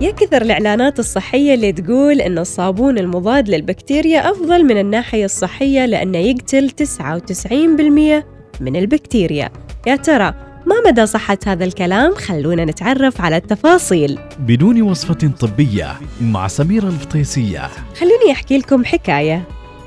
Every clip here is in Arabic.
يكثر الإعلانات الصحية اللي تقول إن الصابون المضاد للبكتيريا أفضل من الناحية الصحية لأنه يقتل 99% من البكتيريا. يا ترى ما مدى صحة هذا الكلام؟ خلونا نتعرف على التفاصيل. بدون وصفة طبية مع سميرة الفطيسية. خلوني أحكي لكم حكاية.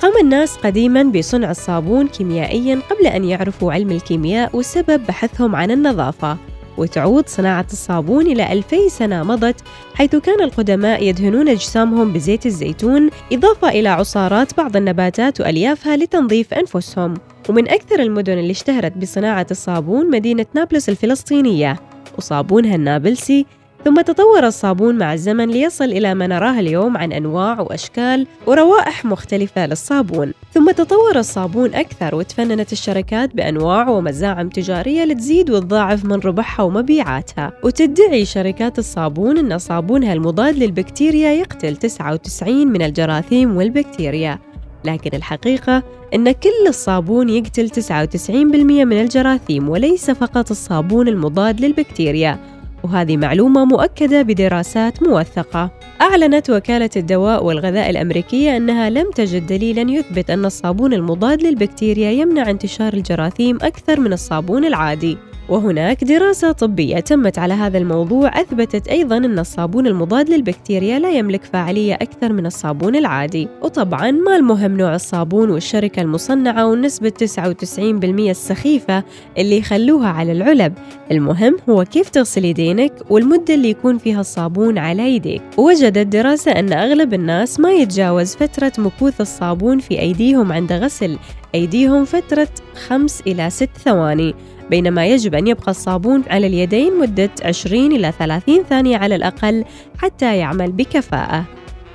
قام الناس قديما بصنع الصابون كيميائيا قبل أن يعرفوا علم الكيمياء وسبب بحثهم عن النظافة. وتعود صناعة الصابون إلى ألفي سنة مضت حيث كان القدماء يدهنون أجسامهم بزيت الزيتون إضافة إلى عصارات بعض النباتات وأليافها لتنظيف أنفسهم. ومن أكثر المدن اللي اشتهرت بصناعة الصابون مدينة نابلس الفلسطينية وصابونها النابلسي ثم تطور الصابون مع الزمن ليصل إلى ما نراه اليوم عن أنواع وأشكال وروائح مختلفة للصابون. ثم تطور الصابون أكثر وتفننت الشركات بأنواع ومزاعم تجارية لتزيد وتضاعف من ربحها ومبيعاتها. وتدعي شركات الصابون أن صابونها المضاد للبكتيريا يقتل 99 من الجراثيم والبكتيريا. لكن الحقيقة أن كل الصابون يقتل 99% من الجراثيم وليس فقط الصابون المضاد للبكتيريا. وهذه معلومة مؤكدة بدراسات موثقة. أعلنت وكالة الدواء والغذاء الأمريكية أنها لم تجد دليلاً يثبت أن الصابون المضاد للبكتيريا يمنع انتشار الجراثيم أكثر من الصابون العادي. وهناك دراسة طبية تمت على هذا الموضوع أثبتت أيضا أن الصابون المضاد للبكتيريا لا يملك فاعلية أكثر من الصابون العادي وطبعا ما المهم نوع الصابون والشركة المصنعة ونسبة 99% السخيفة اللي يخلوها على العلب المهم هو كيف تغسل يدينك والمدة اللي يكون فيها الصابون على يديك. وجدت دراسة أن أغلب الناس ما يتجاوز فترة مكوث الصابون في أيديهم عند غسل أيديهم فترة 5 إلى 6 ثواني بينما يجب أن يبقى الصابون على اليدين مدة 20 إلى 30 ثانية على الأقل حتى يعمل بكفاءة.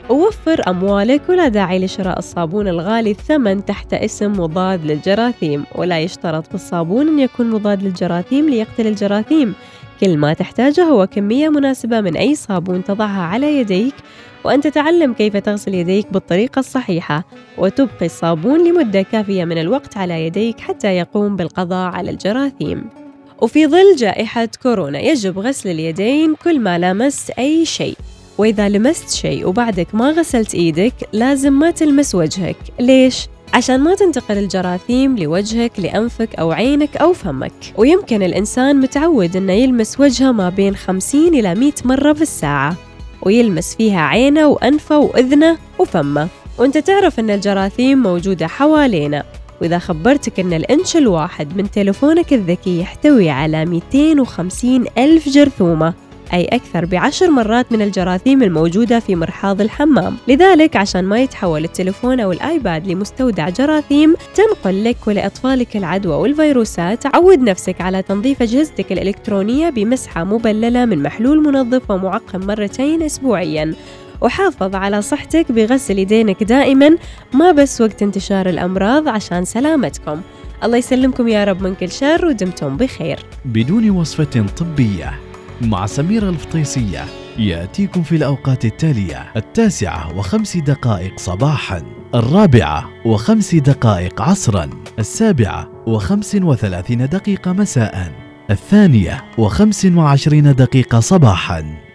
ووفر أموالك ولا داعي لشراء الصابون الغالي الثمن تحت اسم مضاد للجراثيم. ولا يشترط في الصابون أن يكون مضاد للجراثيم ليقتل الجراثيم. كل ما تحتاجه هو كمية مناسبة من أي صابون تضعها على يديك وأن تتعلم كيف تغسل يديك بالطريقة الصحيحة. وتبقي الصابون لمدة كافية من الوقت على يديك حتى يقوم بالقضاء على الجراثيم. وفي ظل جائحة كورونا يجب غسل اليدين كل ما لامست أي شيء. وإذا لمست شيء وبعدك ما غسلت إيدك لازم ما تلمس وجهك. ليش؟ عشان ما تنتقل الجراثيم لوجهك لأنفك أو عينك أو فمك. ويمكن الإنسان متعود أنه يلمس وجهه ما بين 50 إلى 100 مرة في الساعة ويلمس فيها عينه وأنفه وأذنه وفمه. وأنت تعرف أن الجراثيم موجودة حوالينا. وإذا خبرتك أن الإنش الواحد من تلفونك الذكي يحتوي على 250 ألف جرثومة. أي أكثر بعشر مرات من الجراثيم الموجودة في مرحاض الحمام. لذلك عشان ما يتحول التليفون أو الآيباد لمستودع جراثيم تنقل لك ولأطفالك العدوى والفيروسات. عود نفسك على تنظيف أجهزتك الإلكترونية بمسحة مبللة من محلول منظف ومعقم مرتين أسبوعياً. وحافظ على صحتك بغسل يدينك دائما ما بس وقت انتشار الأمراض عشان سلامتكم. الله يسلمكم يا رب من كل شر ودمتم بخير. بدون وصفة طبية. مع سميرة الفطيسية يأتيكم في الأوقات التالية التاسعة وخمس دقائق صباحا الرابعة وخمس دقائق عصرا السابعة وخمس وثلاثين دقيقة مساء الثانية وخمس وعشرين دقيقة صباحا.